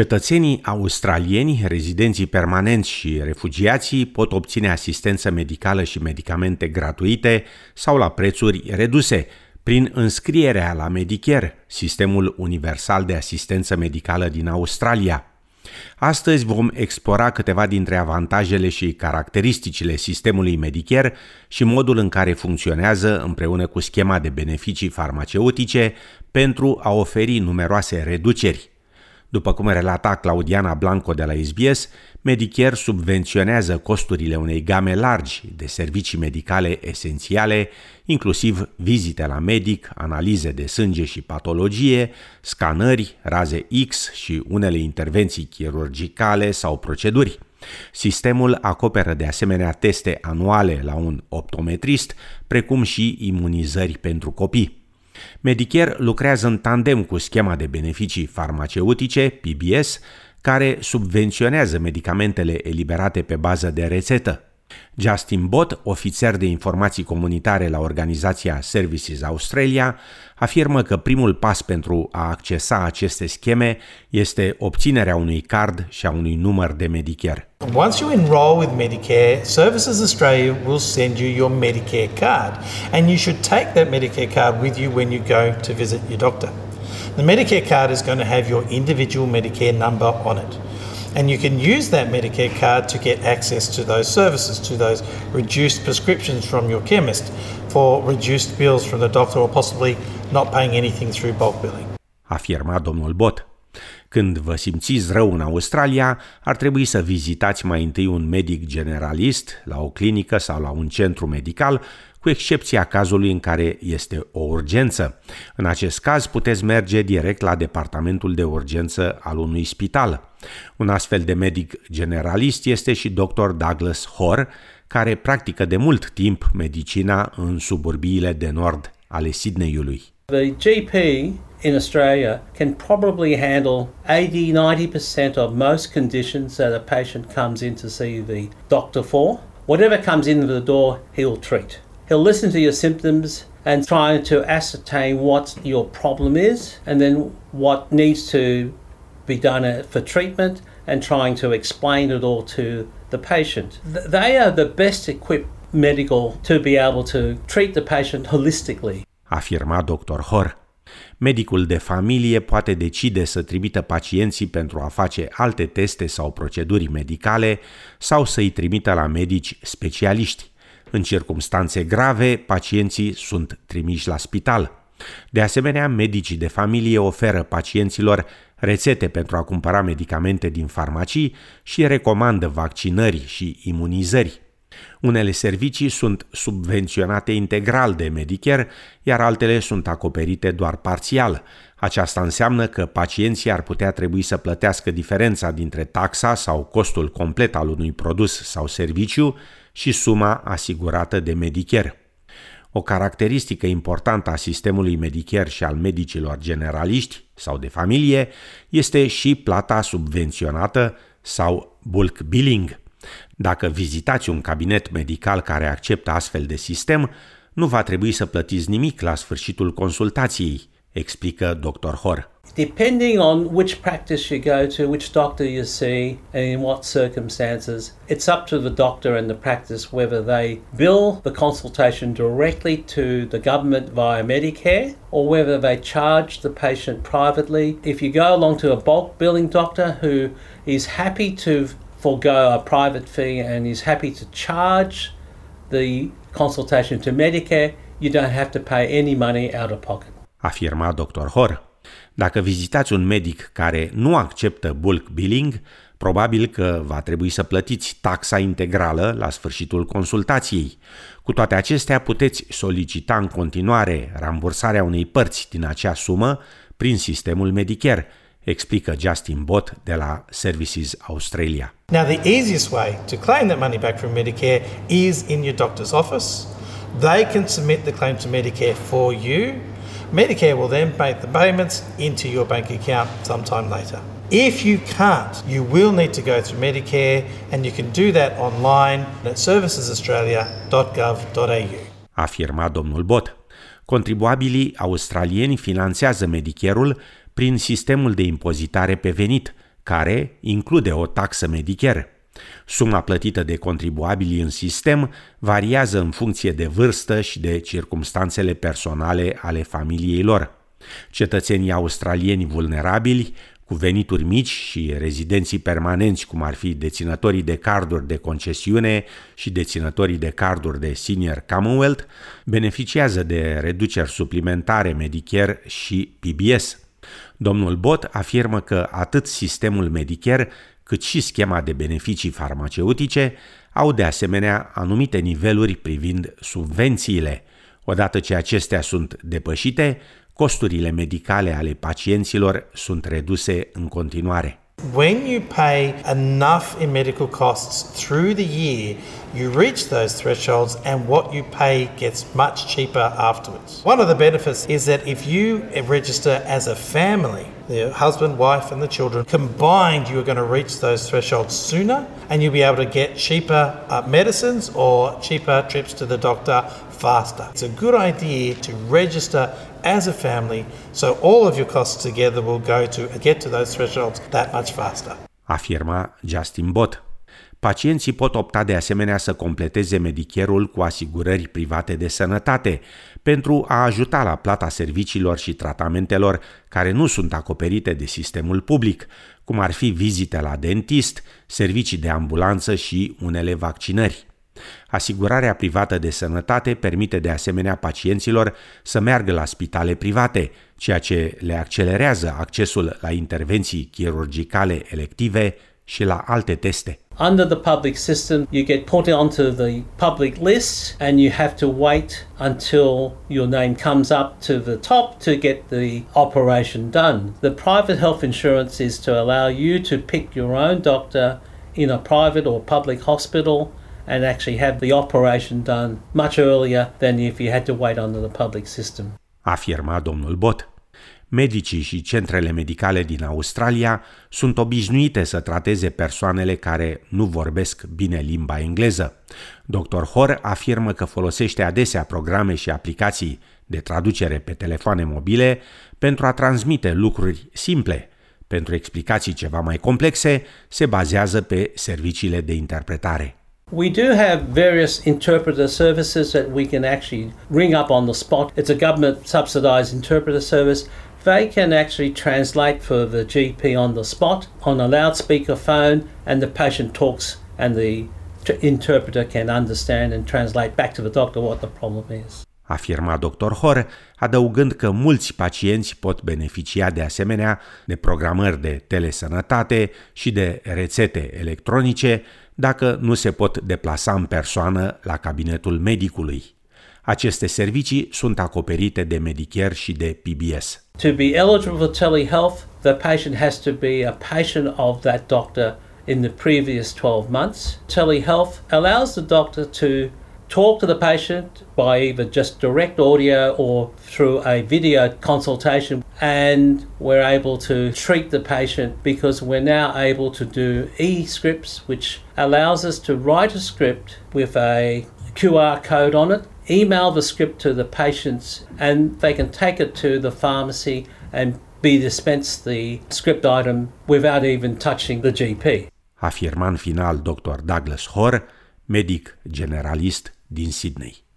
Cetățenii australieni, rezidenții permanenți și refugiații pot obține asistență medicală și medicamente gratuite sau la prețuri reduse prin înscrierea la Medicare, sistemul universal de asistență medicală din Australia. Astăzi vom explora câteva dintre avantajele și caracteristicile sistemului Medicare și modul în care funcționează împreună cu schema de beneficii farmaceutice pentru a oferi numeroase reduceri. După cum relata Claudiana Blanco de la SBS, Medicare subvenționează costurile unei game largi de servicii medicale esențiale, inclusiv vizite la medic, analize de sânge și patologie, scanări, raze X și unele intervenții chirurgicale sau proceduri. Sistemul acoperă de asemenea teste anuale la un optometrist, precum și imunizări pentru copii. Medicare lucrează în tandem cu schema de beneficii farmaceutice, PBS, care subvenționează medicamentele eliberate pe bază de rețetă. Justin Bott, ofițer de informații comunitare la organizația Services Australia, afirmă că primul pas pentru a accesa aceste scheme este obținerea unui card și a unui număr de Medicare. Once you enroll with Medicare, Services Australia will send you your Medicare card and you should take that Medicare card with you when you go to visit your doctor. The Medicare card is going to have your individual Medicare number on it. And you can use that Medicare card to get access to those services, to those reduced prescriptions from your chemist, for reduced bills from the doctor, or possibly not paying anything through bulk billing. Afirma domnul Bot. Când vă simțiți rău în Australia, ar trebui să vizitați mai întâi un medic generalist la o clinică sau la un centru medical, cu excepția cazului în care este o urgență. În acest caz puteți merge direct la departamentul de urgență al unui spital. Un astfel de medic generalist este și dr. Douglas Hoare, care practică de mult timp medicina în suburbiile de nord ale Sydneyului. The GP in Australia can probably handle 80 90% of most conditions that a patient comes in to see the doctor for. Whatever comes in the door, he'll treat. He'll listen to your symptoms and try to ascertain what your problem is and then what needs to be done for treatment and trying to explain it all to the patient. They are the best equipped medical to be able to treat the patient holistically. Afirma Dr. Hor. Medicul de familie poate decide să trimită pacienții pentru a face alte teste sau proceduri medicale sau să-i trimită la medici specialiști. În circumstanțe grave, pacienții sunt trimiși la spital. De asemenea, medicii de familie oferă pacienților rețete pentru a cumpăra medicamente din farmacii și recomandă vaccinări și imunizări. Unele servicii sunt subvenționate integral de Medicare, iar altele sunt acoperite doar parțial. Aceasta înseamnă că pacienții ar putea trebui să plătească diferența dintre taxa sau costul complet al unui produs sau serviciu și suma asigurată de Medicare. O caracteristică importantă a sistemului Medicare și al medicilor generaliști sau de familie este și plata subvenționată sau bulk billing. Dacă vizitați un cabinet medical care acceptă astfel de sistem, nu va trebui să plătiți nimic la sfârșitul consultației, explică dr. Hor. Depending on which practice you go to, which doctor you see, and in what circumstances, it's up to the doctor and the practice whether they bill the consultation directly to the government via Medicare or whether they charge the patient privately. If you go along to a bulk billing doctor who is happy to forego a private fee and is happy to charge the consultation to Medicare, you don't have to pay any money out of pocket. Afirma Dr. Hor. Dacă vizitați un medic care nu acceptă bulk billing, probabil că va trebui să plătiți taxa integrală la sfârșitul consultației. Cu toate acestea, puteți solicita în continuare rambursarea unei părți din acea sumă prin sistemul Medicare, explică Justin Bott de la Services Australia. Now the easiest way to claim that money back from Medicare is in your doctor's office. They can submit the claim to Medicare for you. Medicare will then make the payments into your bank account sometime later. If you can't, you will need to go through Medicare and you can do that online at servicesaustralia.gov.au. Afirma domnul Bot. Contribuabilii australieni finanțează Medicare-ul prin sistemul de impozitare pe venit, care include o taxă Medicare. Suma plătită de contribuabilii în sistem variază în funcție de vârstă și de circumstanțele personale ale familiei lor. Cetățenii australieni vulnerabili cu venituri mici și rezidenții permanenți, cum ar fi deținătorii de carduri de concesiune și deținătorii de carduri de Senior Commonwealth, beneficiază de reduceri suplimentare Medicare și PBS. Domnul Bot afirmă că atât sistemul Medicare cât și schema de beneficii farmaceutice au de asemenea anumite niveluri privind subvențiile. Odată ce acestea sunt depășite, costurile medicale ale pacienților sunt reduse în continuare. When you pay enough in medical costs through the year, you reach those thresholds and what you pay gets much cheaper afterwards. One of the benefits is that if you register as a family, the husband, wife, and the children, combined, you are going to reach those thresholds sooner and you'll be able to get cheaper uh, medicines or cheaper trips to the doctor faster. It's a good idea to register as a family so all of your costs together will go to get to those thresholds that much faster. Afirma Justin Bott. Pacienții pot opta de asemenea să completeze medicherul cu asigurări private de sănătate pentru a ajuta la plata serviciilor și tratamentelor care nu sunt acoperite de sistemul public, cum ar fi vizite la dentist, servicii de ambulanță și unele vaccinări. Asigurarea privată de sănătate permite de asemenea pacienților să meargă la spitale private, ceea ce le accelerează accesul la intervenții chirurgicale elective și la alte teste. Under the public system, you get put onto the public list and you have to wait until your name comes up to the top to get the operation done. The private health insurance is to allow you to pick your own doctor in a private or public hospital and actually have the operation done much earlier than if you had to wait under the public system. Afirma domnul Bot. Medicii și centrele medicale din Australia sunt obișnuite să trateze persoanele care nu vorbesc bine limba engleză. Dr. Hor afirmă că folosește adesea programe și aplicații de traducere pe telefoane mobile pentru a transmite lucruri simple. Pentru explicații ceva mai complexe, se bazează pe serviciile de interpretare. We do have various interpreter services that we can actually ring up on the spot. It's a government subsidised interpreter service. They can actually translate for the GP on the spot on a loudspeaker phone, and the patient talks, and the interpreter can understand and translate back to the doctor what the problem is. afirma dr. Hor, adăugând că mulți pacienți pot beneficia de asemenea de programări de telesănătate și de rețete electronice dacă nu se pot deplasa în persoană la cabinetul medicului. Aceste servicii sunt acoperite de Medicare și de PBS. To be eligible for telehealth, the patient has to be a patient of that doctor in the previous 12 months. Telehealth allows the doctor to talk to the patient by either just direct audio or through a video consultation and we're able to treat the patient because we're now able to do e-scripts which allows us to write a script with a QR code on it email the script to the patients and they can take it to the pharmacy and be dispensed the script item without even touching the GP. Afirma în final Dr. Douglas Hoare, medic generalist din Sydney.